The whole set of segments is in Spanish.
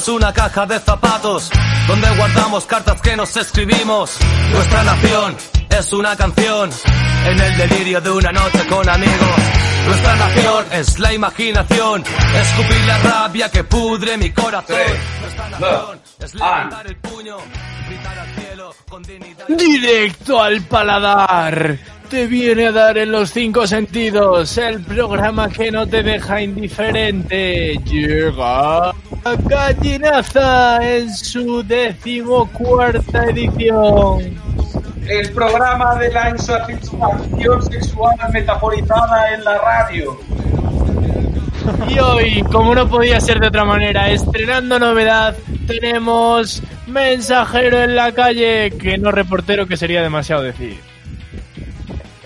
es una caja de zapatos donde guardamos cartas que nos escribimos. Nuestra nación es una canción en el delirio de una noche con amigos. Nuestra nación es la imaginación, escupir la rabia que pudre mi corazón. Nuestra nación es levantar el puño, gritar al cielo con dignidad. Directo al paladar. Te viene a dar en los cinco sentidos el programa que no te deja indiferente. Llega a Gallinaza en su decimocuarta edición. El programa de la insatisfacción sexual metaforizada en la radio. Y hoy, como no podía ser de otra manera, estrenando novedad, tenemos mensajero en la calle, que no reportero, que sería demasiado decir.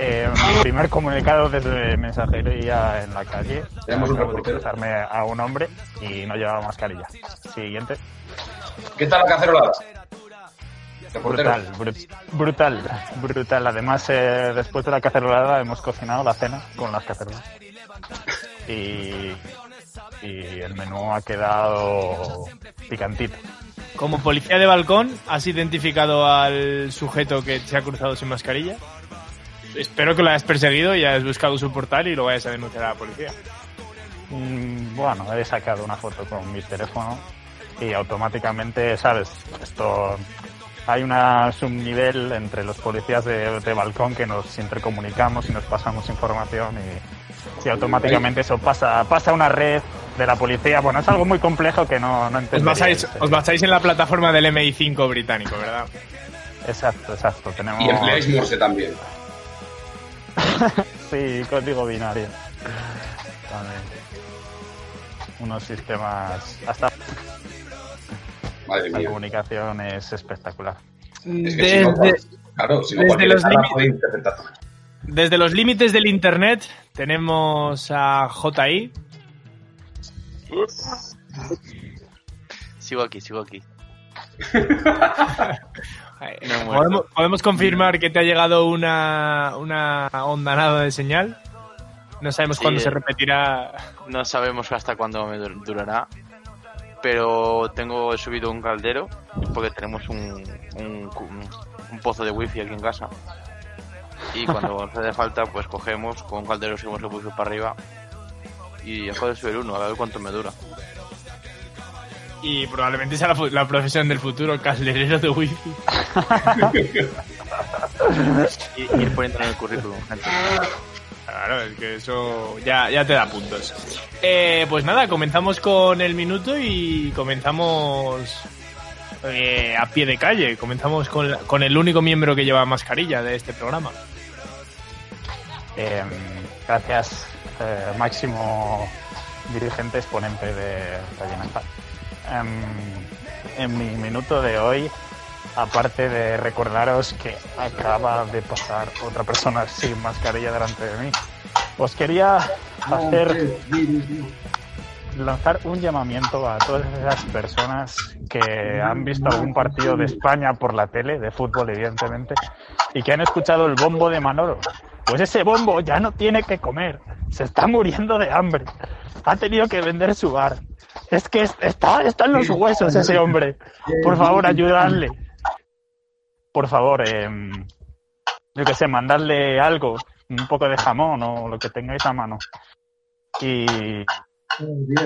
Eh, primer comunicado desde mensajería en la calle. Tenemos un de reportero. cruzarme a un hombre y no llevaba mascarilla. Siguiente. ¿Qué tal la cacerolada? Reportero. Brutal, brut- brutal, brutal. Además, eh, después de la cacerolada hemos cocinado la cena con las cacerolas. Y, y el menú ha quedado picantito. Como policía de balcón, ¿has identificado al sujeto que se ha cruzado sin mascarilla? Espero que lo hayas perseguido y hayas buscado su portal y lo vayas a denunciar a la policía. Mm, Bueno, he sacado una foto con mi teléfono y automáticamente, ¿sabes? Esto. Hay una subnivel entre los policías de, de balcón que nos intercomunicamos y nos pasamos información y, y automáticamente eso pasa pasa a una red de la policía. Bueno, es algo muy complejo que no, no Os basáis, os basáis en la plataforma del MI5 británico, ¿verdad? Exacto, exacto. Tenemos Y empleáis Morse también. sí, código binario. También. Unos sistemas hasta Madre la mía. comunicación es espectacular. Es que si no, Desde, claro, si no desde cualquier los límites- desde los límites del internet tenemos a JI. Sigo aquí, sigo aquí. No he. ¿Podemos, podemos confirmar que te ha llegado una, una ondanada de señal? No sabemos Sí, cuándo se repetirá. No sabemos hasta cuándo me dur- durará. Pero tengo subido un caldero porque tenemos un, un, un pozo de wifi aquí en casa. Y cuando nos hace falta, pues cogemos con un caldero, subimos el wifi para arriba. Y acabo de subir uno, a ver cuánto me dura. Y probablemente sea la, profesión del futuro, calderero de wifi. Y ir poniendo en el currículum, gente. Claro, es que eso ya, ya te da puntos. Eh, pues nada, comenzamos con el minuto y comenzamos eh, a pie de calle. Comenzamos con, la- con el único miembro que lleva mascarilla de este programa. Eh, gracias, eh, máximo dirigente exponente de Gallinazar. en mi minuto de hoy, aparte de recordaros que acaba de pasar otra persona sin mascarilla delante de mí, os quería hacer lanzar un llamamiento a todas esas personas que han visto algún partido de España por la tele, de fútbol evidentemente, y que han escuchado el bombo de Manolo. Pues ese bombo ya no tiene que comer, se está muriendo de hambre, ha tenido que vender su bar. Es que es- está, está en los huesos ese hombre. Por favor, ayudadle. Por favor, em, yo que sé, mandadle algo, un poco de jamón o lo que tengáis a mano. Y,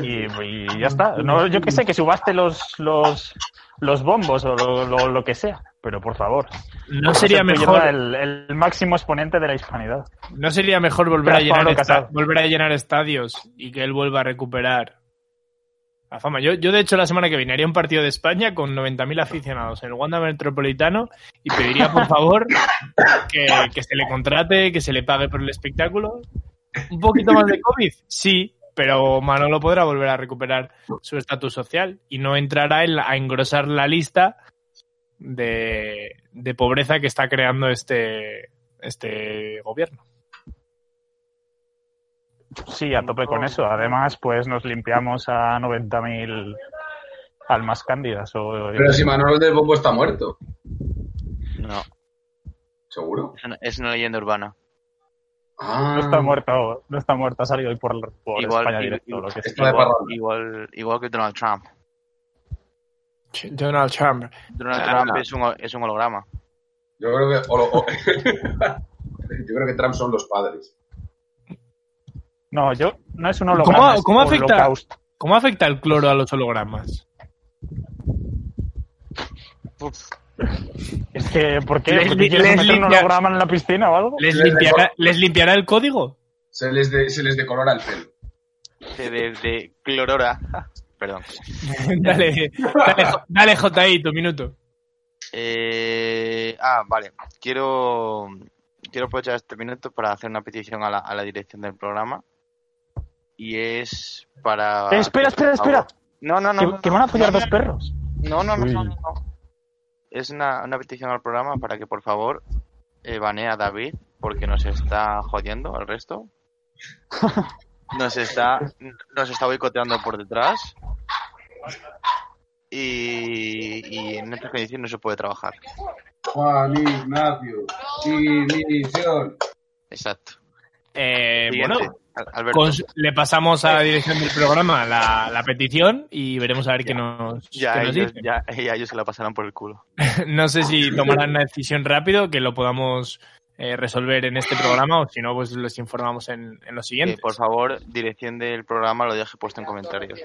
y, y ya está. No, yo que sé, que subaste los, los, los bombos o lo, lo, lo que sea. Pero por favor. No sería mejor, El, el máximo exponente de la hispanidad. no sería mejor volver a llenar esta- volver a llenar estadios y que él vuelva a recuperar la fama. Yo, yo de hecho la semana que viene haría un partido de España con 90.000 aficionados en el Wanda Metropolitano y pediría por favor que, que se le contrate, que se le pague por el espectáculo. Un poquito más de COVID, sí, pero Manolo podrá volver a recuperar su estatus social y no entrará en la- a engrosar la lista de, de pobreza que está creando este, este gobierno. Sí, a tope con eso. Además, pues nos limpiamos a 90.000 almas cándidas. O, Pero si Manolo del Bombo está muerto, No, ¿seguro? es una, es una leyenda urbana. Ah, No está muerto, no está muerto, ha salido hoy por, por Igual- España igual- directo. Lo que Igual, igual, igual que Donald Trump. Donald Trump. Donald Ah, Trump es un, es un holograma. Yo creo que. o lo- o- yo creo que Trump son los padres. No, yo no es un holograma. ¿Cómo- es cómo afecta? holocausto. ¿Cómo afecta el cloro a los hologramas? Es que, ¿por qué? Les ¿Por li- qué quieres les meter un limpia- holograma en la piscina o algo? ¿Les Les limpiará, ¿les limpiará el código? Se les, de- se les decolora el pelo. De, de, de clorora. Perdón. dale, dale, dale, JI, tu minuto. Eh, ah, vale. Quiero, quiero aprovechar este minuto para hacer una petición a la, a la dirección del programa. Y es para... Eh, espera, espera, espera. No, no, no. Que, van a apoyar no, dos perros. No, no, no, Uy. no, no, no. Es una, una petición al programa para que por favor eh, banee a David porque nos está jodiendo al resto. Nos está, nos está boicoteando por detrás. Y, y en estas condiciones no se puede trabajar. Juan Ignacio, dimisión. Exacto. Eh, bueno, cons- le pasamos a la dirección del programa la, la petición y veremos a ver qué nos, ya, qué nos ellos, dice. ya, ya ellos se la pasarán por el culo. No sé si tomarán una decisión rápido, que lo podamos eh, resolver en este programa o si no, pues les informamos en, en lo siguiente. por favor, dirección del programa lo deje puesto en comentarios.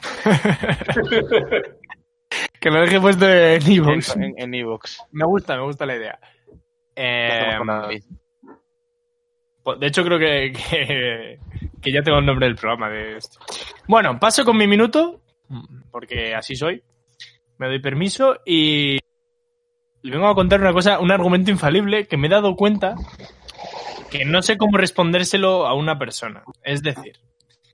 que lo deje puesto en iVoox. en, en iVoox. Me gusta, me gusta la idea. ¿Qué Eh? Pues, De hecho, creo que, que, que ya tengo el nombre del programa de esto. Bueno, paso con mi minuto, porque así soy. Me doy permiso y le vengo a contar una cosa, un argumento infalible que me he dado cuenta que no sé cómo respondérselo a una persona. Es decir,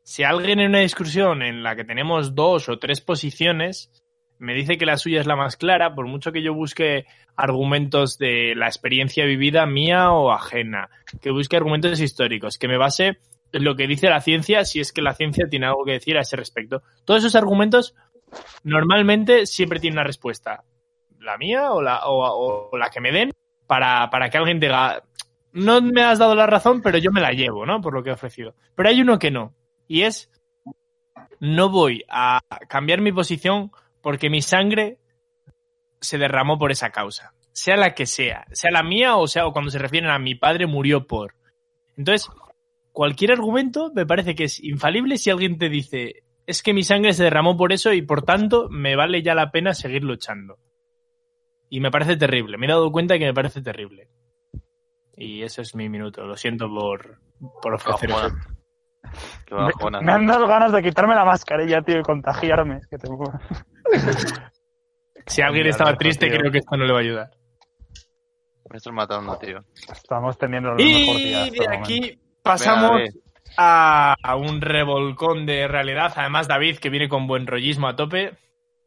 si alguien en una discusión en la que tenemos dos o tres posiciones me dice que la suya es la más clara, por mucho que yo busque argumentos de la experiencia vivida mía o ajena, que busque argumentos históricos, que me base en lo que dice la ciencia, si es que la ciencia tiene algo que decir a ese respecto. Todos esos argumentos normalmente siempre tienen una respuesta, la mía o la, o, o la que me den, para, para que alguien diga, no me has dado la razón, pero yo me la llevo, ¿no? Por lo que he ofrecido. Pero hay uno que no, y es, no voy a cambiar mi posición porque mi sangre se derramó por esa causa, sea la que sea, sea la mía o sea o cuando se refieren a mi padre murió por. Entonces, cualquier argumento me parece que es infalible si alguien te dice, es que mi sangre se derramó por eso y por tanto me vale ya la pena seguir luchando. Y me parece terrible, me he dado cuenta de que me parece terrible. Y ese es mi minuto, lo siento por, por ofrecer. Qué bajona. Me, me han dado ganas de quitarme la mascarilla, tío, y contagiarme. Que te- Si alguien estaba triste, tío. creo que esto no le va a ayudar. Me estás matando, tío. Estamos teniendo los mejores días. Y de momento. aquí pasamos Venga, David. a, a un revolcón de realidad. Además, David, que viene con buen rollismo a tope.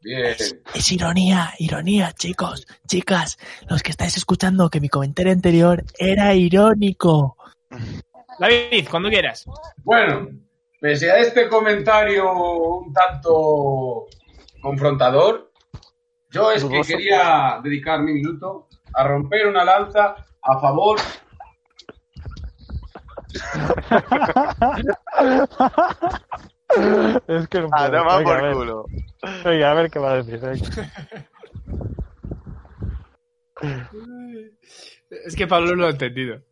Bien. Es ironía, ironía, chicos, chicas, los que estáis escuchando que mi comentario anterior era irónico. David, cuando quieras. Bueno, pese a este comentario un tanto confrontador, yo es que quería dedicar mi minuto a romper una lanza a favor es que no Ah, toma Venga, a por culo. Venga, a ver qué va a decir. Es que Pablo no lo ha entendido.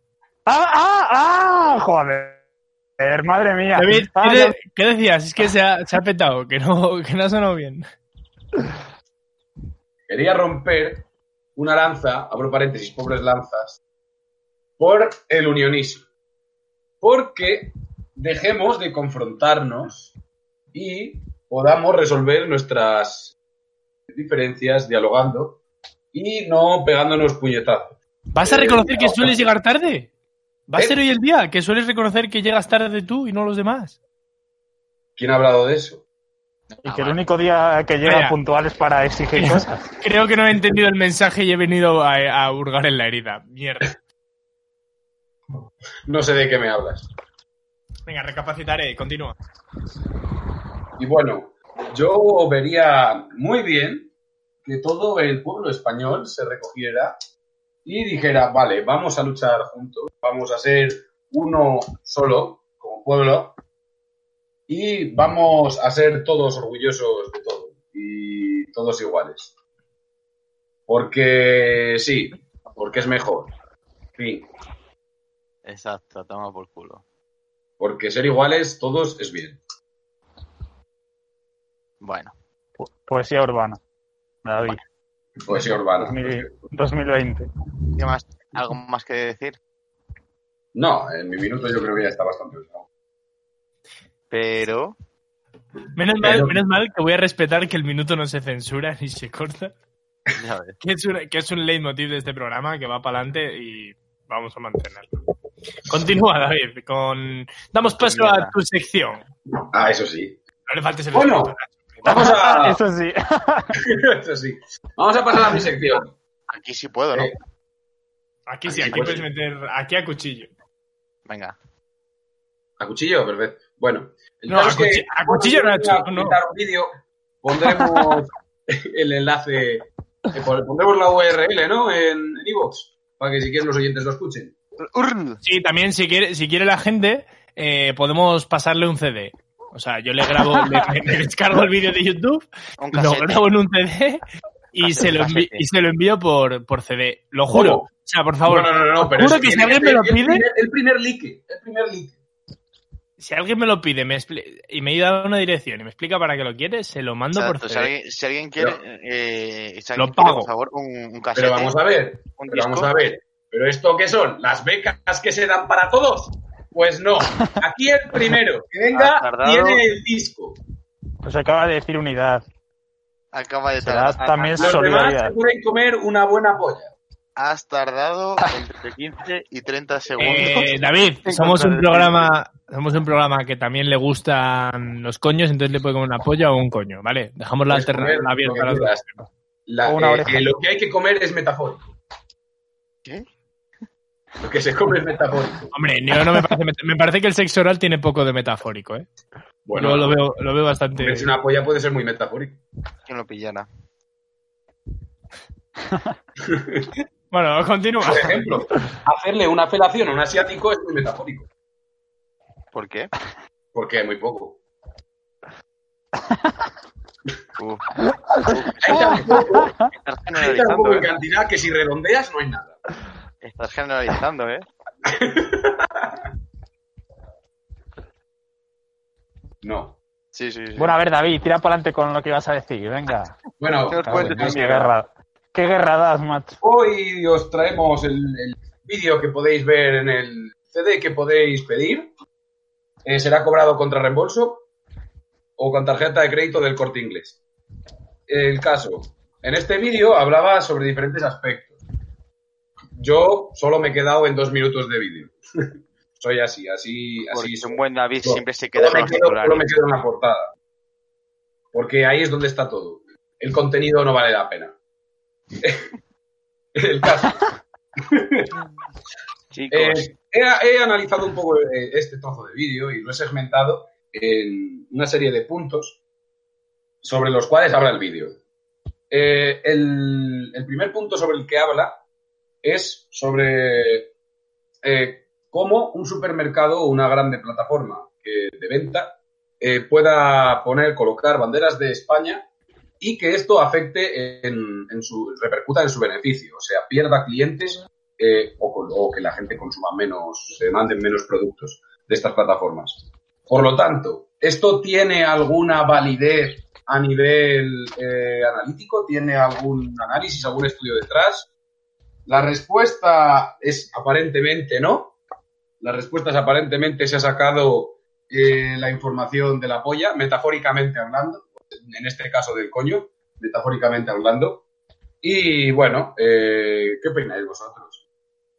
¡Ah, ah, ah! Joder. Madre mía. David, Ah, ¿qué, ya- de- qué decías? Es que se ha, se ha petado, que no, que no ha sonado bien. quería romper una lanza, abro paréntesis, pobres lanzas, por el unionismo. Porque dejemos de confrontarnos y podamos resolver nuestras diferencias dialogando y no pegándonos puñetazos. ¿Vas a reconocer que sueles llegar tarde? ¿Va a ¿Eh? ser hoy el día que sueles reconocer que llegas tarde tú y no los demás? ¿Quién ha hablado de eso? Y que el único día que llega Vaya. puntual es para exigir cosas. Creo que no he entendido el mensaje y he venido a, a hurgar en la herida. Mierda. No sé de qué me hablas. Venga, recapacitaré, continúa. Y bueno, yo vería muy bien que todo el pueblo español se recogiera y dijera, vale, vamos a luchar juntos, vamos a ser uno solo como pueblo y vamos a ser todos orgullosos de todo. Y todos iguales. Porque sí, porque es mejor. Fin. Exacto, toma por culo. Porque ser iguales todos es bien. Bueno, Po- Poesía urbana. David, Poesía urbana. 2000 2020. ¿qué más? ¿Algo más que decir? No, en mi minuto yo creo que ya está bastante usado. Pero, Menos mal, menos mal que voy a respetar que el minuto no se censura ni se corta. Que es, un, que es un leitmotiv de este programa que va para adelante y vamos a mantenerlo. Continúa, David, con... Damos paso a tu sección. Ah, eso sí. No le faltes el Bueno. respeto. Vamos a. Eso sí. eso sí. Vamos a pasar a mi sección. aquí sí puedo, ¿no? Eh, Aquí sí, Aquí puedes sí. meter... Aquí a cuchillo. Venga. ¿A cuchillo? Perfecto. Bueno. el No, a es que cuchi- a cuchillo, vamos a Nacho, publicar un vídeo. Pondremos el enlace. eh, pon- Pondremos la URL, ¿no? En iVoox. para que si quieren los oyentes lo escuchen. Sí, también si quiere, si quiere la gente, eh, podemos pasarle un CD. O sea, yo le grabo, le, descargo el vídeo de YouTube, lo grabo en un CD y se lo, envi- casete. y se lo envío por, por CD. Lo juro. ¿Cómo? O sea, por favor, no, no, no, no, pero juro es que si alguien me lo ser el pide- primer- El primer like. El primer like. si alguien me lo pide me y me da una dirección y me explica para qué lo quiere, se lo mando Exacto, por si, CD. alguien, si alguien quiere, eh, si Lo quiere, pago. por favor, un, un casete, Pero vamos a ver. Pero vamos a ver. ¿Pero esto qué son? ¿Las becas que se dan para todos? Pues no. Aquí el primero que venga tiene el disco. Pues acaba de decir unidad. Acaba de tardar. también Los demás solidaridad. se pueden comer una buena polla. Has tardado entre 15 y 30 segundos. Eh, David, somos un programa, somos un programa que también le gustan los coños, entonces le puede comer una polla o un coño, ¿vale? Dejamos la comer alternativa abierta. La- eh, eh, lo que hay que comer es metafórico. ¿Qué? Lo que se come es metafórico. Hombre, yo no me parece, me parece que el sexo oral tiene poco de metafórico, ¿eh? Bueno, yo lo veo, lo veo bastante. comerse una polla puede ser muy metafórico. ¿Quién lo pillara? Bueno, continúa. Por ejemplo, hacerle una felación a un asiático es muy metafórico. ¿Por qué? Porque hay muy poco. Uf, Hay tan poco, estás hay tan generalizando, poco en ¿eh? cantidad que si redondeas no hay nada. Estás generalizando, ¿eh? No. Sí, sí, sí. Bueno, a ver, David, tira para adelante con lo que ibas a decir. Venga. Bueno, ¿Qué guerra. Qué guerra das, macho. hoy os traemos el, el vídeo que podéis ver en el CD que podéis pedir. Eh, será cobrado contra reembolso o con tarjeta de crédito del corte inglés. El caso. En este vídeo hablaba sobre diferentes aspectos. Yo solo me he quedado en dos minutos de vídeo. Soy así, así, así. soy. un buen David No, siempre se queda me, los quedo, solo me titulares. quedo en la portada. Porque ahí es donde está todo. El contenido no vale la pena. El caso. Chicos, Eh, he, he analizado un poco eh, este trozo de vídeo y lo he segmentado en una serie de puntos sobre los cuales habla el vídeo. Eh, el, el primer punto sobre el que habla es sobre eh, cómo un supermercado o una grande plataforma de venta eh, pueda poner, colocar banderas de España y que esto afecte en, su, repercuta en su beneficio, o sea, pierda clientes eh, o, o que la gente consuma menos, se manden menos productos de estas plataformas. Por lo tanto, ¿esto tiene alguna validez a nivel analítico? ¿Tiene algún análisis, algún estudio detrás? La respuesta es aparentemente no. La respuesta es aparentemente se ha sacado eh, la información de la polla, metafóricamente hablando, en este caso del coño, metafóricamente hablando. Y bueno, eh, ¿qué opináis vosotros?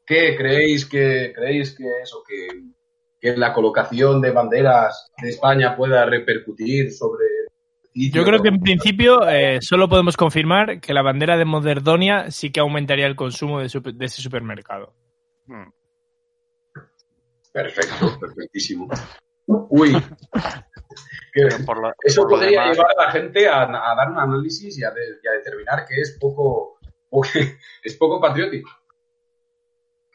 ¿Qué creéis que creéis que eso, que, que la colocación de banderas de España pueda repercutir sobre Yo creo que en principio eh, solo podemos confirmar que la bandera de Moderdonia sí que aumentaría el consumo de, super- de ese supermercado. hmm, Perfecto, perfectísimo. Uy. Por Eso por podría demás, llevar a la gente a, a dar un análisis y a, de- y a determinar que es poco, es poco patriótico.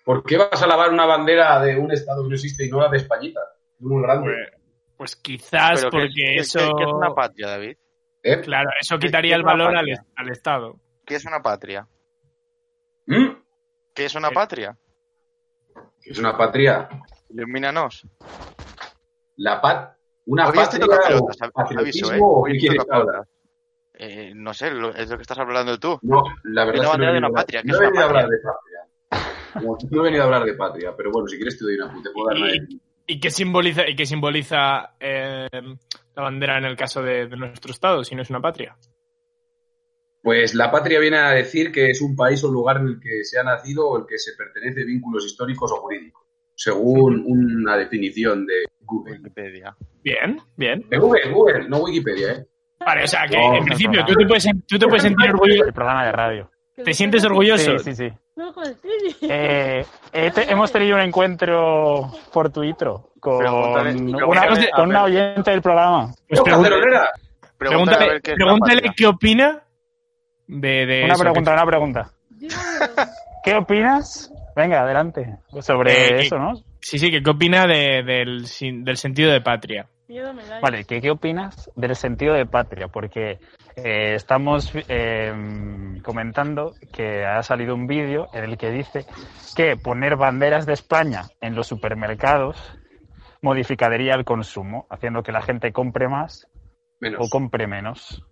¿Por qué vas a lavar una bandera de un estado que no existe y no la de Españita? Es muy grande. Pues, pues quizás pero ¿qué- porque qué- eso... qué- qué es una patria, David? ¿Eh? Claro, eso ¿Qué- quitaría qué el valor al, al Estado. ¿Qué es una patria? ¿Mm? ¿Qué es una Eh, patria? Es una patria. Ilumínanos. La pat una Hoy patria o pelotas, patriotismo aviso, ¿eh? o qué quieres hablar. Eh, no sé, lo- es lo que estás hablando tú. No, la verdad es que no he de venido, una patria, ¿qué no es he una venido a hablar de patria. Como tú no he venido a hablar de patria, pero bueno, si quieres te doy una te puedo dar una de- ¿Y qué simboliza, y qué simboliza eh, la bandera en el caso de, de nuestro Estado, si no es una patria? Pues la patria viene a decir que es un país o lugar en el que se ha nacido o el que se pertenece vínculos históricos o jurídicos, según una definición de Google. Wikipedia. Bien, bien. De Google, Google, no Wikipedia, ¿eh? Vale, o sea que No, en no, principio tú te puedes, tú te puedes sentir orgulloso. El programa de radio. ¿Te sientes orgulloso? Sí, sí, sí. No. Eh, eh, te- hemos tenido un encuentro fortuito con, Pregúntale- una, con una oyente del programa. Pues ¡Oh, pregúntale! Pregúntale, a pregúntale, ver qué pregúntale qué opina de, de Una eso, pregunta, que- una pregunta. ¿Qué opinas? Venga, adelante. Sobre Eh, eso, ¿no? Sí, sí, que qué opina de- del, sin- del sentido de patria. Miedo me da. Vale, ¿qué, qué opinas del sentido de patria? Porque eh, estamos eh, comentando que ha salido un vídeo en el que dice que poner banderas de España en los supermercados modificaría el consumo, haciendo que la gente compre más o compre menos.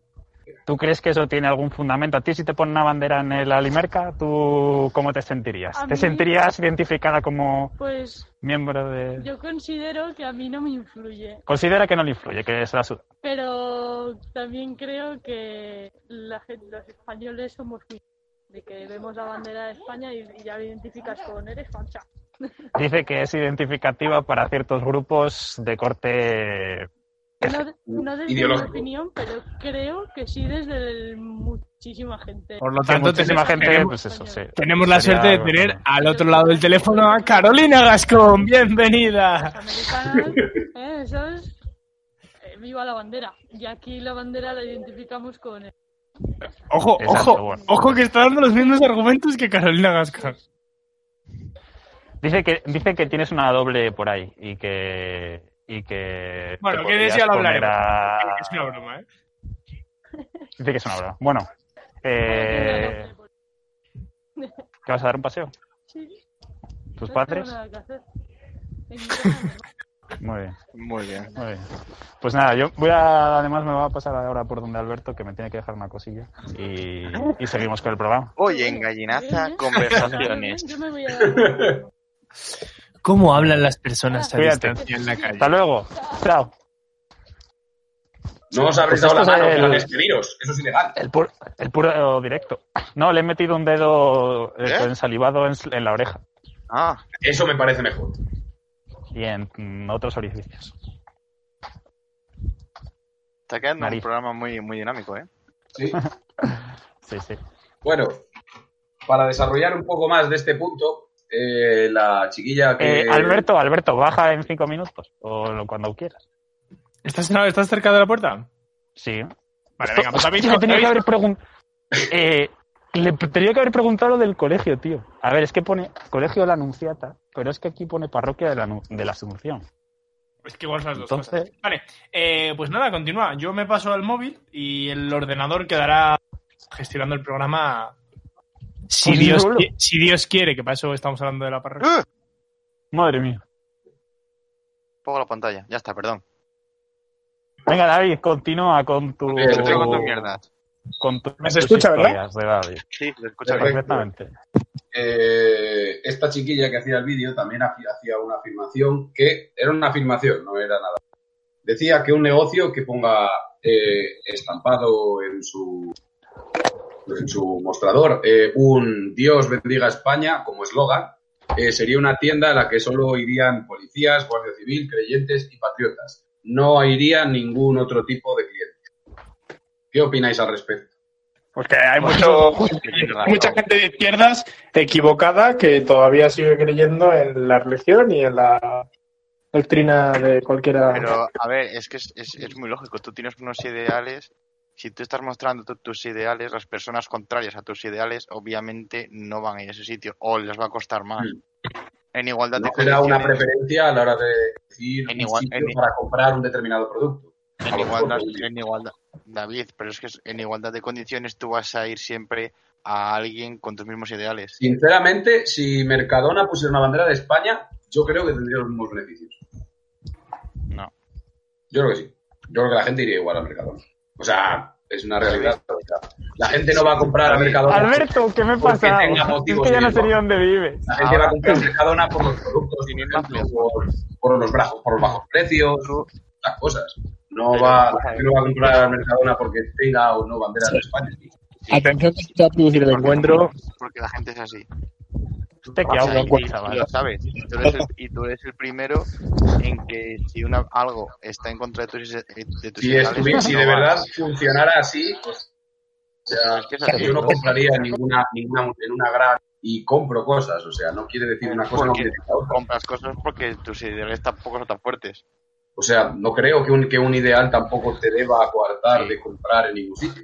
¿Tú crees que eso tiene algún fundamento? A ti si te ponen una bandera en el Alimerca, ¿tú cómo te sentirías? A ¿Te mí- sentirías identificada como Pues miembro de...? yo considero que a mí no me influye. Considera que no le influye, que es la su... Pero también creo que la gente, los españoles somos muy- de que vemos la bandera de España y, y ya lo identificas con eres fancha. Dice que es identificativa para ciertos grupos de corte. No, de- no desde mi opinión, pero creo que sí desde el- muchísima gente. Por lo Sí, tanto, muchísima tenemos- gente, tenemos, pues eso, sí. tenemos la suerte de tener al otro lado del teléfono a Carolina Gascón. Bienvenida. ¿eh? eh, viva la bandera. Y aquí la bandera la identificamos con el Ojo, Exacto, ojo, bueno. ojo que está dando los mismos argumentos que Carolina Gascón. Dice que, dice que tienes una doble por ahí y que. Y que Bueno, que de eso ya lo hablaremos. a- Es una broma, ¿eh? Dice que es una broma. Bueno, eh, ¿qué vas a dar un paseo? Sí, ¿Tus no padres? nada que hacer. Muy bien, Muy bien. muy bien. Pues nada, yo voy a. Además, me voy a pasar ahora por donde Alberto, que me tiene que dejar una cosilla. Y, y seguimos con el programa. Oye, en Gallinaza, conversaciones. Yo me voy a dar. ¿Cómo hablan las personas a Cuídate. distancia en la calle? Hasta luego. Chao. No os habréis Pues dado la mano, el- pero despediros. Eso es ilegal. El, pur- el puro directo. No, le he metido un dedo eh, ¿Eh? ensalivado en, en la oreja Ah, Eso me parece mejor. y en otros orificios. está quedando Nariz. un programa muy, muy dinámico, ¿eh? Sí. Sí, sí. Bueno, para desarrollar un poco más de este punto, eh, la chiquilla que... Eh, Alberto, Alberto, baja en cinco minutos o cuando quieras. ¿Estás, ¿Estás cerca de la puerta? Sí. Vale, Esto- venga, pues hostia, le tenía que haber preguntado. Eh, le tenía que haber preguntado lo del colegio, tío. A ver, es que pone Colegio de la Anunciata, pero es que aquí pone Parroquia de la, de la Asunción. Es que igual son las dos Entonces- cosas. Vale, eh, pues nada, continúa. Yo me paso al móvil y el ordenador quedará gestionando el programa. Si Pues Dios, qui- si Dios quiere, que para eso estamos hablando de la parroquia. ¡Uh! Madre mía. Pongo la pantalla. Ya está, perdón. Venga, David, continúa con tu. Te traigo tus mierdas. Con tu, Me se tus escucha, ¿verdad? de David. Sí, se escucha. Perfectamente. eh, esta chiquilla que hacía el vídeo también hacía hacía una afirmación que era una afirmación, no era nada. Decía que un negocio que ponga eh, estampado en su en su mostrador eh, un Dios bendiga España como eslogan eh, sería una tienda a la que solo irían policías, guardia civil, creyentes y patriotas. No iría ningún otro tipo de cliente. ¿Qué opináis al respecto? Porque hay mucho, mucha gente de izquierdas equivocada que todavía sigue creyendo en la religión y en la doctrina de cualquiera. Pero, a ver, es que es, es, es muy lógico. Tú tienes unos ideales. Si tú estás mostrando tu- tus ideales, las personas contrarias a tus ideales, obviamente no van a ir a ese sitio o les va a costar más. En igualdad No de será una condiciones. preferencia a la hora de decir En un igual- sitio en- para comprar un determinado producto. En igualdad, en igualdad, David, pero es que en igualdad de condiciones tú vas a ir siempre a alguien con tus mismos ideales. Sinceramente, si Mercadona pusiera una bandera de España, yo creo que tendría los mismos beneficios. No. Yo creo que sí. Yo creo que la gente iría igual a Mercadona. O sea, es una realidad. O sea, la gente no va a comprar a Mercadona. Alberto, ¿qué me pasa? Es motivos que ya no de- sé ni dónde vive. La gente va a comprar a Mercadona por los productos, Sin ir por, los bajos, por los bajos precios, las cosas. No va, no va a comprar a Mercadona porque tenga o no banderas de España. Atención que se va a producir el encuentro. Porque la gente es así. Usted que O sea, habla, y, y chaval. lo sabes. Y tú, eres el, y tú eres el primero en que si una, algo está en contra de tus, ide- de tus Si, ideales, estuviera, si de verdad funcionara así, pues o sea, Es que es así. yo no compraría ninguna, ninguna en una gran y compro cosas. O sea, no quiere decir una cosa, no Porque quiere decir la otra. compras cosas porque tus ideales tampoco son tan fuertes. O sea, no creo que un, que un ideal tampoco te deba coartar Sí. de comprar en ningún sitio.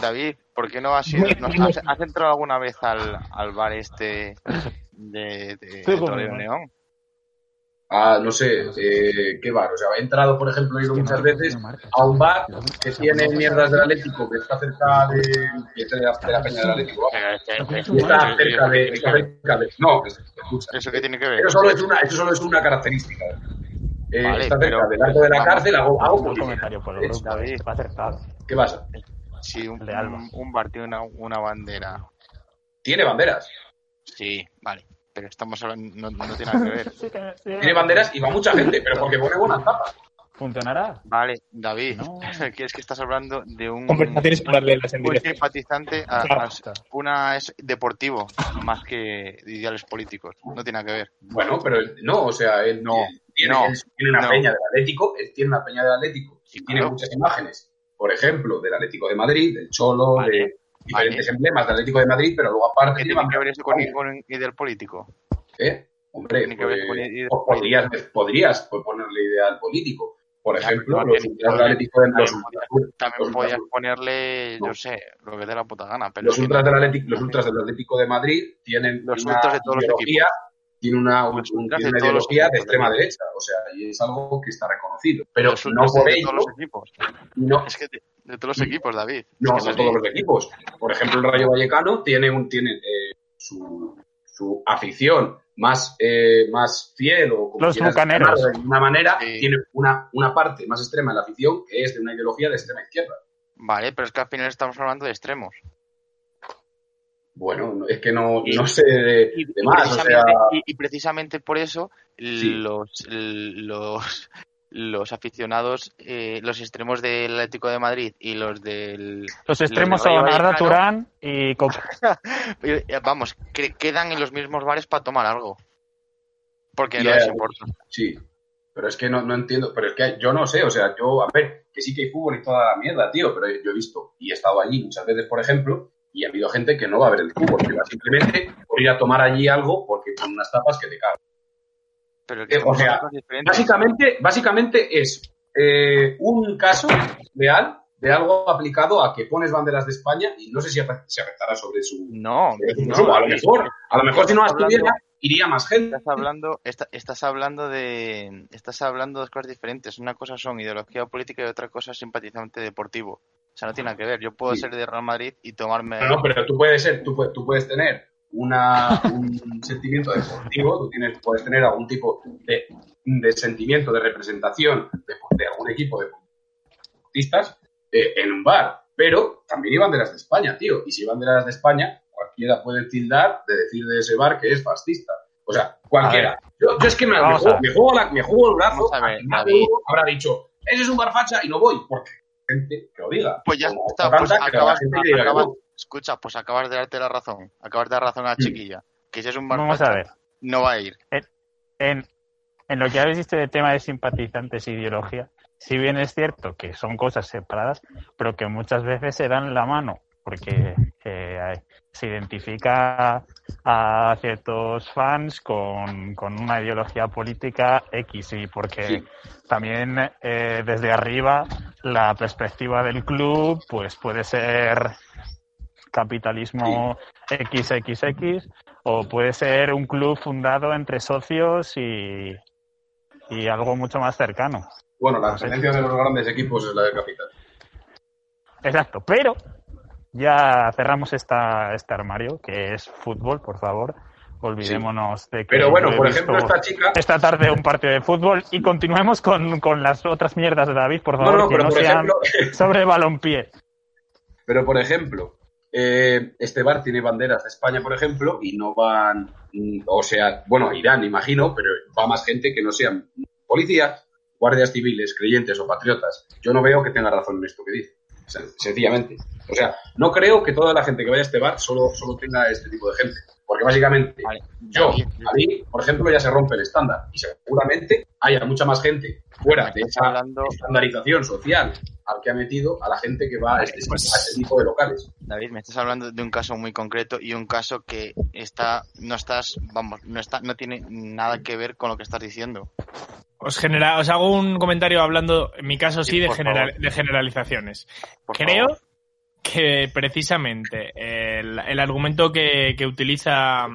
David, ¿por qué no has ido? no- has, has entrado alguna vez al, al bar este de, de, Sí, pues. Neón? Ah, no sé, eh, ¿qué bar? O sea, he entrado, por ejemplo, he ido muchas veces a un bar que tiene mierdas del Atlético, que está cerca de, que es de, la, de la Peña del Atlético. Y está cerca de, de- no, es- escucha. ¿Eso qué tiene que ver? Eso solo es una, eso solo es una característica. Eh, Vale, está cerca del arco de la cárcel, hago, hago comentario por el Es- grupo. David. Va acertado. ¿Qué pasa? Si un, De Alba. un, un bar tiene una, una bandera, Tiene banderas. sí, vale, pero estamos hablando, no, no tiene nada que ver. Sí, sí. Tiene banderas y va mucha gente, pero porque pone buenas tapas. ¿Funcionará? Vale, David, No. que es que estás hablando de un, Conversaciones paralelas en un directo. simpatizante, a- a- una es deportivo más que de ideales políticos, no tiene nada que ver. Bueno, pero no, o sea, él, No, tiene, no, él tiene una no. peña del Atlético, él tiene una peña del Atlético y tiene claro. muchas imágenes, por ejemplo, del Atlético de Madrid, del Cholo, Vale, de diferentes vale. emblemas del Atlético de Madrid, pero luego aparte ¿Qué tiene que ver eso con ningún ideal político? ¿Eh? Hombre, Tiene que ver pues, con pues podrías, podrías ponerle ideal político. Por ejemplo, los ultras del Atlético de los, también podías ponerle, yo No. sé, lo que te dé la puta gana, pero los ultras del Atlético, los ultras del Atlético de Madrid tienen Los una ultras de todos los ideología, tiene una, un- tiene de una ideología de extrema derecha, o sea, y es algo que está reconocido. Pero no por de ello, todos los equipos. no, Es que de, de todos los equipos, David. no Es que de todos los equipos. Por ejemplo, el Rayo Vallecano tiene un tiene eh, su, su afición más, eh, más fiel o como Los bucaneros. de alguna manera, Sí. tiene una, una parte más extrema en la afición que es de una ideología de extrema izquierda. Vale, pero es que al final estamos hablando de extremos. Bueno, no- es que no, Y- no sé de, Y, de más, o sea, precisamente, y- y precisamente por eso Sí. los, los, los aficionados, eh, los extremos del Atlético de Madrid y los del... Los extremos Rayo son Arda. Turán y Coca. eh, Vamos, que quedan en los mismos bares para tomar algo. Porque no les importa. sí. Pero es que no, no entiendo, pero es que yo no sé, o sea, yo, a ver, que sí que hay fútbol y toda la mierda, tío, pero yo he visto y he estado allí muchas veces, por ejemplo, y ha habido gente que no va a ver el fútbol, que va simplemente por ir a tomar allí algo porque con unas tapas que te cagan. Pero que Eh, o sea. Básicamente, básicamente es eh, un caso real de algo aplicado a que pones banderas de España y no sé si se afectará sobre su, No, no, a lo mejor, a lo mejor si no las tuviera, iría más gente. Estás hablando, estás hablando de, estás hablando de dos cosas diferentes. Una cosa son ideología política y otra cosa es simpatizante deportivo. O sea, no tiene nada que ver. Yo puedo Sí. ser de Real Madrid y tomarme. No, no, pero tú puedes ser, tú puedes, tú puedes tener una, un sentimiento deportivo, tú tienes, puedes tener algún tipo de, de sentimiento de representación de, de algún equipo de deportistas eh, en un bar, pero también hay banderas de España, tío, y si hay banderas de España, cualquiera puede tildar de decir de ese bar que es fascista. O sea, cualquiera. Yo, yo es que me, me juego, me, juego la- me juego el brazo, a ver, habrá dicho, ese es un bar facha y no voy, porque gente que lo diga. Pues ya está, pues acabas, acabas- escucha, pues acabas de darte la razón. Acabas de dar razón a la Mm. chiquilla. Que si es un bar Vamos a ver. no va a ir. En, en lo que habéis dicho de tema de simpatizantes e ideología, si bien es cierto que son cosas separadas, pero que muchas veces se dan la mano, porque eh, se identifica a ciertos fans con, con una ideología política X y porque Sí. también eh, desde arriba la perspectiva del club pues puede ser capitalismo XXX o puede ser un club fundado entre socios y, y algo mucho más cercano. Bueno, la tendencia de los grandes equipos es la de capital. Exacto, pero ya cerramos esta, este armario, que es fútbol, por favor. Olvidémonos de que. Pero bueno, por ejemplo, esta chica. Esta tarde un partido de fútbol y continuemos con, con las otras mierdas de David, por favor, No, no, que pero no sean ejemplo- sobre balompié. Pero, por ejemplo, eh, este bar tiene banderas de España, por ejemplo, y no van, o sea, bueno, irán, imagino, pero va más gente que no sean policías, guardias civiles, creyentes o patriotas. Yo no veo que tenga razón en esto que dice, sencillamente. O sea, no creo que toda la gente que vaya a este bar solo, solo tenga este tipo de gente. Porque básicamente, Vale, yo, David, a mí, por ejemplo, ya se rompe el estándar. Y seguramente haya mucha más gente fuera de esa hablando, estandarización social al que ha metido a la gente que va a este, pues- a este tipo de locales. David, me estás hablando de un caso muy concreto y un caso que está, no estás, vamos, no está, no tiene nada que ver con lo que estás diciendo. Os, genera, os hago un comentario hablando, en mi caso sí, Sí, de, general- de generalizaciones. Por Creo favor. Que precisamente el, el argumento que, que utiliza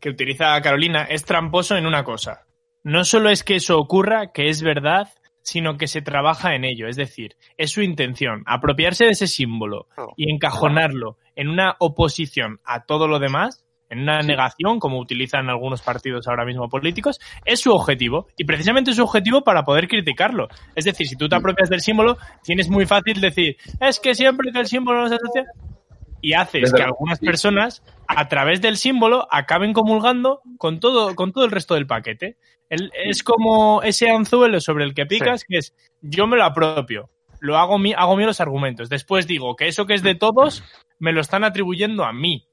que utiliza Carolina es tramposo en una cosa. No solo es que eso ocurra, que es verdad, sino que se trabaja en ello. Es decir, es su intención apropiarse de ese símbolo y encajonarlo en una oposición a todo lo demás, en una negación, como utilizan algunos partidos ahora mismo políticos, es su objetivo. Y precisamente es su objetivo para poder criticarlo. Es decir, si tú te apropias del símbolo, tienes muy fácil decir, es que siempre que el símbolo no se asocia... Y haces Desde que algunas sí. personas, a través del símbolo, acaben comulgando con todo, con todo el resto del paquete. El- es como ese anzuelo sobre el que picas, que es yo me lo apropio, lo hago mi, hago mío los argumentos. Después digo que eso que es de todos me lo están atribuyendo a mí.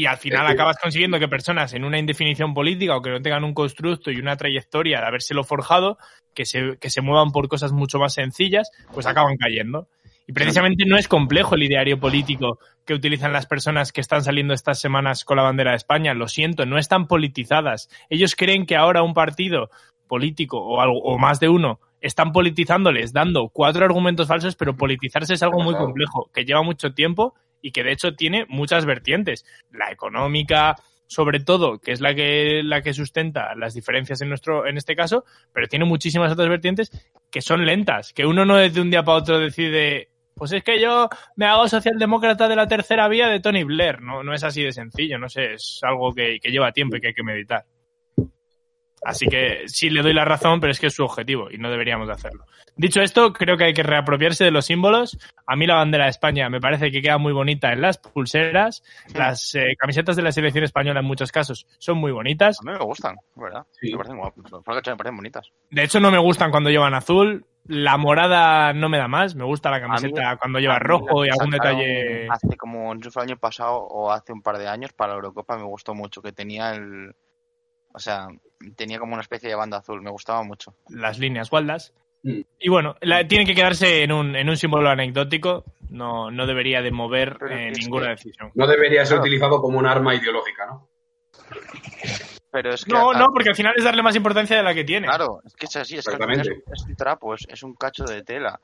Y al final Es que- acabas consiguiendo que personas en una indefinición política o que no tengan un constructo y una trayectoria de habérselo forjado, que se, que se muevan por cosas mucho más sencillas, pues acaban cayendo. Y precisamente no es complejo el ideario político que utilizan las personas que están saliendo estas semanas con la bandera de España. Lo siento, no están politizadas. Ellos creen que ahora un partido político o, algo, o más de uno están politizándoles, dando cuatro argumentos falsos, pero politizarse es algo muy complejo, que lleva mucho tiempo y que de hecho tiene muchas vertientes. La económica, sobre todo, que es la que, la que sustenta las diferencias en nuestro, en este caso, pero tiene muchísimas otras vertientes que son lentas, que uno no desde un día para otro decide, pues es que yo me hago socialdemócrata de la tercera vía de Tony Blair. No, no es así de sencillo, no sé, es algo que, que lleva tiempo y que hay que meditar. Así que sí le doy la razón, pero es que es su objetivo y no deberíamos de hacerlo. Dicho esto, creo que hay que reapropiarse de los símbolos. A mí la bandera de España me parece que queda muy bonita en las pulseras. Las eh, camisetas de la selección española en muchos casos son muy bonitas. A mí me gustan, ¿verdad? Sí. Me parecen guapas. Me parecen bonitas. De hecho, no me gustan cuando llevan azul. La morada no me da más. Me gusta la camiseta cuando lleva rojo y algún detalle. Hace como, el año pasado o hace un par de años para la Eurocopa me gustó mucho, que tenía el... O sea, tenía como una especie de banda azul, me gustaba mucho. las líneas gualdas. Mm. Y bueno, la- tiene que quedarse en un, en un símbolo anecdótico. No, no debería de mover eh, ninguna decisión. No debería ser Claro. utilizado como un arma ideológica, ¿no? Pero es que... No, a- no, porque al final es darle más importancia de la que tiene. Claro, es que es así, es que es, un trapo, es, es un cacho de tela.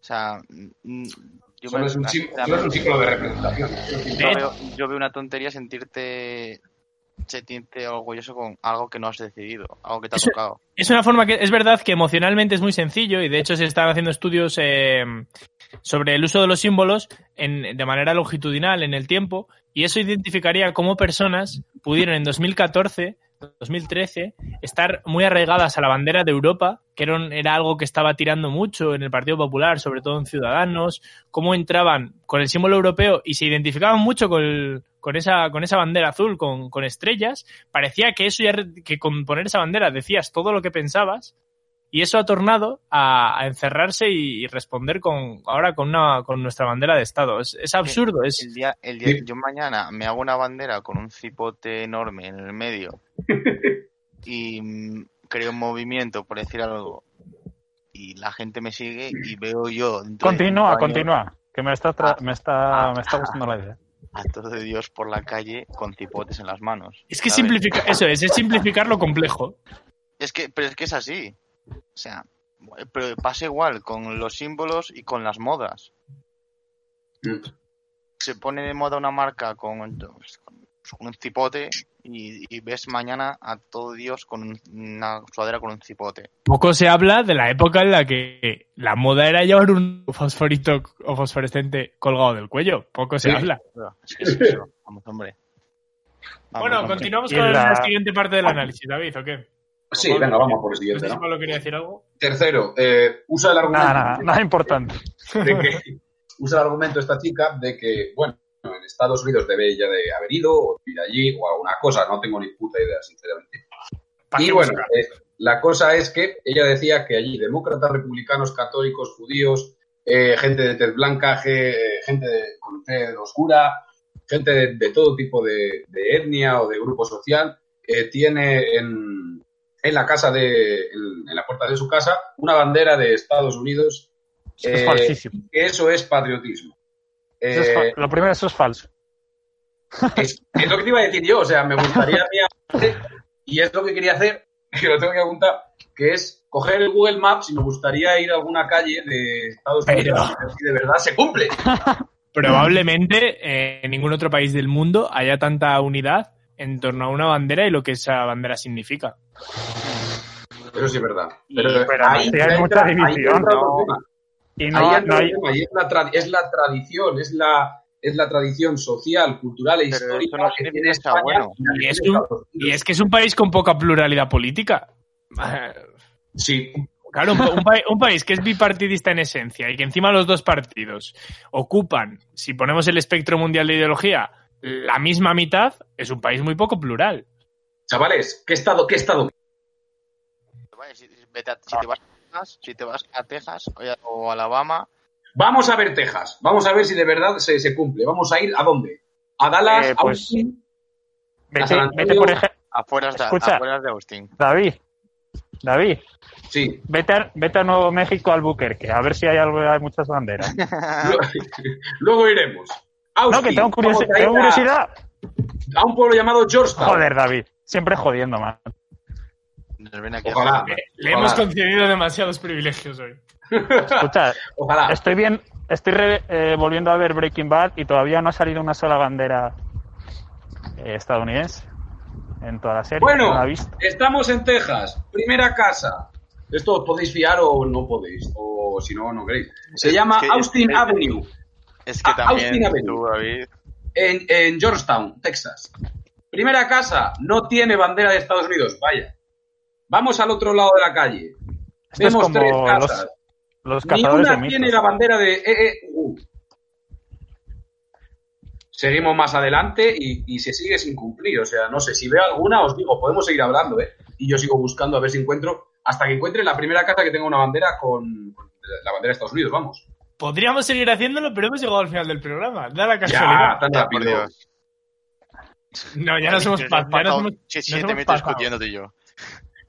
O sea, mm, yo, Solo me- es un, sí- sinceramente, solo es un ciclo de representación. yo veo, yo veo una tontería sentirte sentirte orgulloso con algo que no has decidido, algo que te ha Eso- tocado. Es una forma que es verdad que emocionalmente es muy sencillo y de hecho se están haciendo estudios eh, sobre el uso de los símbolos en- de manera longitudinal en el tiempo y eso identificaría cómo personas pudieron en 2014, 2013 estar muy arraigadas a la bandera de Europa, que era, algo que estaba tirando mucho en el Partido Popular, sobre todo en Ciudadanos, cómo entraban con el símbolo europeo y se identificaban mucho con, con, esa, con esa bandera azul, con, con estrellas, parecía que eso ya, que con poner esa bandera decías todo lo que pensabas y eso ha tornado a, a encerrarse y, y responder con ahora con una con nuestra bandera de estado. Es, es absurdo, es El día, el día, yo mañana me hago una bandera con un cipote enorme en el medio y mm, creo un movimiento, por decir algo, y la gente me sigue y veo yo de Continúa, continúa. Que me está, tra- me está, Ah. me está gustando la idea. a todo de Dios por la calle con cipotes en las manos. es que simplifica, eso es, es simplificar lo complejo. Es que, pero es que es así. O sea, pero pasa igual con los símbolos y con las modas. Mm. Se pone de moda una marca con, con un cipote y, y ves mañana a todo Dios con un- una sudadera con un cipote. Poco se habla de la época en la que la moda era llevar un fosforito o fosforescente colgado del cuello. Poco se Sí. habla. Es que es eso. Vamos, hombre. Vamos, Bueno, hombre. continuamos con la- la siguiente parte del análisis, David, ¿o qué? Sí, venga, vamos por el siguiente. ¿no? Pablo quería decir algo. Tercero, eh, usa el argumento. Nada, nada, nada importante. de que usa el argumento esta chica de que, bueno, en Estados Unidos debe ella de haber ido o ir allí o alguna cosa, no tengo ni puta idea, sinceramente. ¿Para Y bueno, eh, la cosa es que ella decía que allí demócratas, republicanos, católicos, judíos, eh, gente de tez blanca, ge- gente de, con tez oscura, gente de, de todo tipo de, de etnia o de grupo social, eh, tiene en, en la casa de, en, en la puerta de su casa, una bandera de Estados Unidos Eso es Eh, falsísimo. que eso es patriotismo. Eso es Eh, lo primero, eso es falso. es, es lo que te iba a decir yo, o sea, me gustaría y es lo que quería hacer, que lo tengo que apuntar, que es coger el Google Maps y me gustaría ir a alguna calle de Estados Unidos Pero- y ver si de verdad se cumple. Probablemente eh, en ningún otro país del mundo haya tanta unidad en torno a una bandera y lo que esa bandera significa. Eso sí es verdad. Y- Pero, pero ahí, sí hay entra- mucha ahí división, es, la tra- es la tradición, es la, es la tradición social, cultural e Pero histórica no que tiene España bueno. y es un- Y es que es un país con poca pluralidad política. Sí, Claro, un país que es bipartidista en esencia y que encima los dos partidos ocupan, si ponemos el espectro mundial de ideología, la misma mitad, es un país muy poco plural. chavales, ¿qué estado, qué estado? Si, si- vete a- si te vas a Texas, si te vas a Texas o Alabama, Vamos a ver Texas, vamos a ver si de verdad se, se cumple. Vamos a ir a dónde? A Dallas, Eh, a pues- Austin, a vete, San Antonio. vete por ejemplo, afuera de, Escucha. afueras de Austin. David, David, Sí. vete a, vete a Nuevo México, Albuquerque, a ver si hay algo, hay muchas banderas. Luego iremos. Austin, No, que tengo, curiosi- curiosidad. A, un pueblo llamado Georgetown. Joder, David, siempre jodiendo, man. Nos ven aquí a Ojalá. Le Ojalá. hemos concedido demasiados privilegios hoy. Escucha, Ojalá. estoy bien, estoy re- eh, volviendo a ver Breaking Bad y todavía no ha salido una sola bandera eh, estadounidense en toda la serie. Bueno, No la he visto. estamos en Texas. Primera casa. Esto os podéis fiar o no podéis. O si no, no queréis. Se llama Austin Avenue. Es que A- también Austin Avenue. tú, David, En, en Georgetown, Texas. Primera casa. No tiene bandera de Estados Unidos. Vaya. Vamos al otro lado de la calle. Esto es Vemos como tres los, casas. los Ni cazadores de una mitos. tiene la bandera de EEU. Seguimos más adelante y, y se sigue sin cumplir. O sea, no sé, si veo alguna, os digo, podemos seguir hablando, ¿eh? Y yo sigo buscando a ver si encuentro, hasta que encuentre la primera casa que tenga una bandera con, con la bandera de Estados Unidos, vamos. Podríamos seguir haciéndolo, pero hemos llegado al final del programa. Da la casualidad. tan Ya, por rápido. No, ya nos hemos pasado. Siete yo.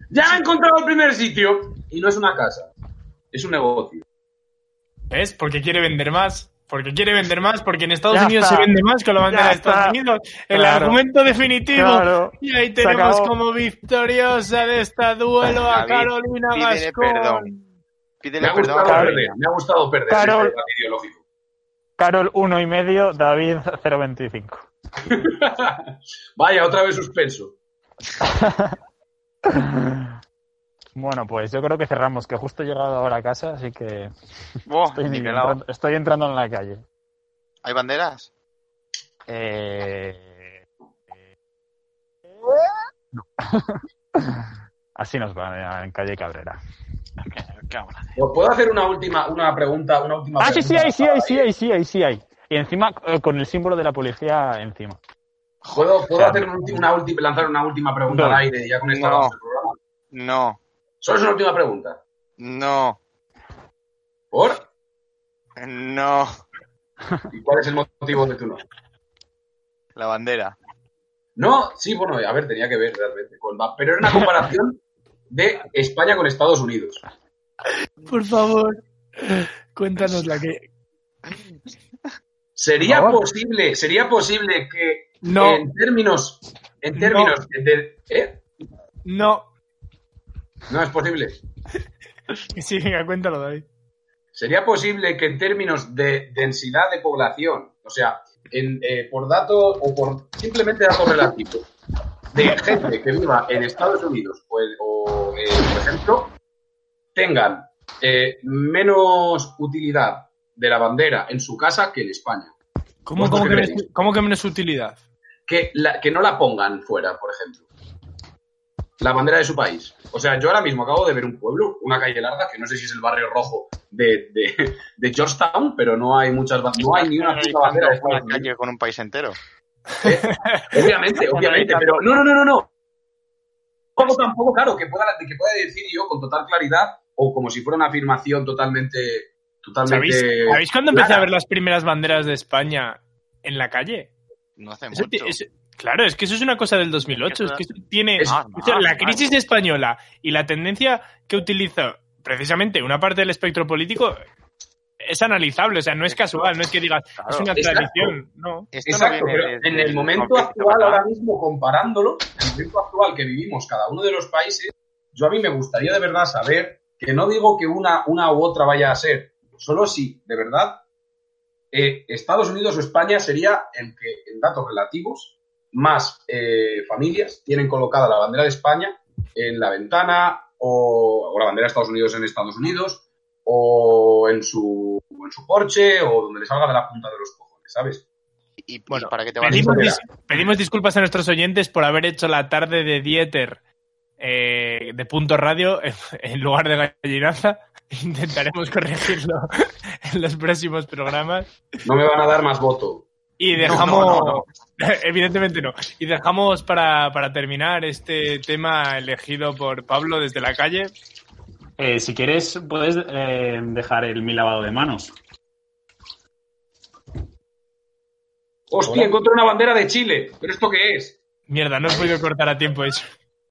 Ya he encontrado el primer sitio. Y no es una casa, es un negocio. ¿Ves? Porque quiere vender más. Porque quiere vender más, porque en Estados Ya Unidos está. se vende más con la bandera Ya de Estados está. Unidos. El Claro. argumento definitivo. Claro. Y ahí tenemos como victoriosa de esta duelo a David, Carolina pídele Gascón. Me ha perdón perder, me ha gustado perder. Carol. ideológico. Carol uno y medio, David 0.25. Vaya, otra vez suspenso. Bueno, pues yo creo que cerramos, que justo he llegado ahora a casa, así que Buah, estoy, entrando, estoy entrando en la calle. ¿Hay banderas? Eh... no. Así nos va en calle Cabrera. ¿Qué, puedo hacer una última, una pregunta, una última Ah, sí, sí hay, sí hay, sí hay, sí hay, sí hay. Y encima eh, con el símbolo de la policía encima. ¿Puedo, puedo O sea, hacer un ulti- una última, lanzar una última pregunta No. al aire y ya con esto No. programa? No, Solo es una última pregunta. no, ¿Por? no. ¿Y cuál es el motivo de tu no? La bandera. No, sí, bueno, a ver, tenía que ver realmente. Con, pero era una comparación de España con Estados Unidos. Por favor, cuéntanos la que. ¿Sería No. posible, sería posible que No. en términos, en términos de, ¿eh? No. No es posible. Sí, venga, cuéntalo, David. ¿Sería posible que en términos de densidad de población, o sea, en, eh, por datos o por simplemente datos relativos, de gente que viva en Estados Unidos o, en- o, eh, por ejemplo, tengan eh, menos utilidad de la bandera en su casa que en España. ¿Cómo, ¿Vosotros cómo qué que menos, cómo que menos utilidad? Que, la- que no la pongan fuera, por ejemplo. La bandera de su país. O sea, yo ahora mismo acabo de ver un pueblo, una calle larga, que no sé si es el barrio rojo de, de, de Georgetown, pero no hay muchas no hay ni una puta bandera de una calle con un país entero. Obviamente, obviamente, pero no, no, no, no, no. Tampoco, tampoco, claro, que pueda, que pueda decir yo con total claridad o como si fuera una afirmación totalmente, totalmente. ¿Sabéis, ¿sabéis cuándo empecé a ver las primeras banderas de España en la calle? No hace mucho. claro, es que eso es una cosa del 2008. Es que eso tiene Es- Ah, más, la más. crisis española y la tendencia que utiliza precisamente una parte del espectro político es analizable. O sea, no es casual, no es que digas Claro. es una Exacto. tradición. No. Esto Exacto, pero de- en el momento actual, ahora mismo, comparándolo, en el momento actual que vivimos cada uno de los países, yo a mí me gustaría de verdad saber, que no digo que una, una u otra vaya a ser, solo si, de verdad, eh, Estados Unidos o España sería el que, en datos relativos, más eh, familias tienen colocada la bandera de España en la ventana o, o la bandera de Estados Unidos en Estados Unidos o en su, o en su porche o donde le salga de la punta de los cojones, ¿sabes? Y, y Bueno, para qué te Pedimos, dis- pedimos disculpas a nuestros oyentes por haber hecho la tarde de Dieter eh, de punto radio en, en lugar de gallinaza. Intentaremos corregirlo en los próximos programas. No me van a dar más voto. Y No, dejamos, no, no, evidentemente no, y dejamos para, para terminar este tema elegido por Pablo desde la calle. Eh, si quieres, puedes eh, dejar el mi lavado de manos. Hostia, encontré una bandera de Chile. ¿Pero esto qué es? Mierda, no he podido cortar a tiempo eso.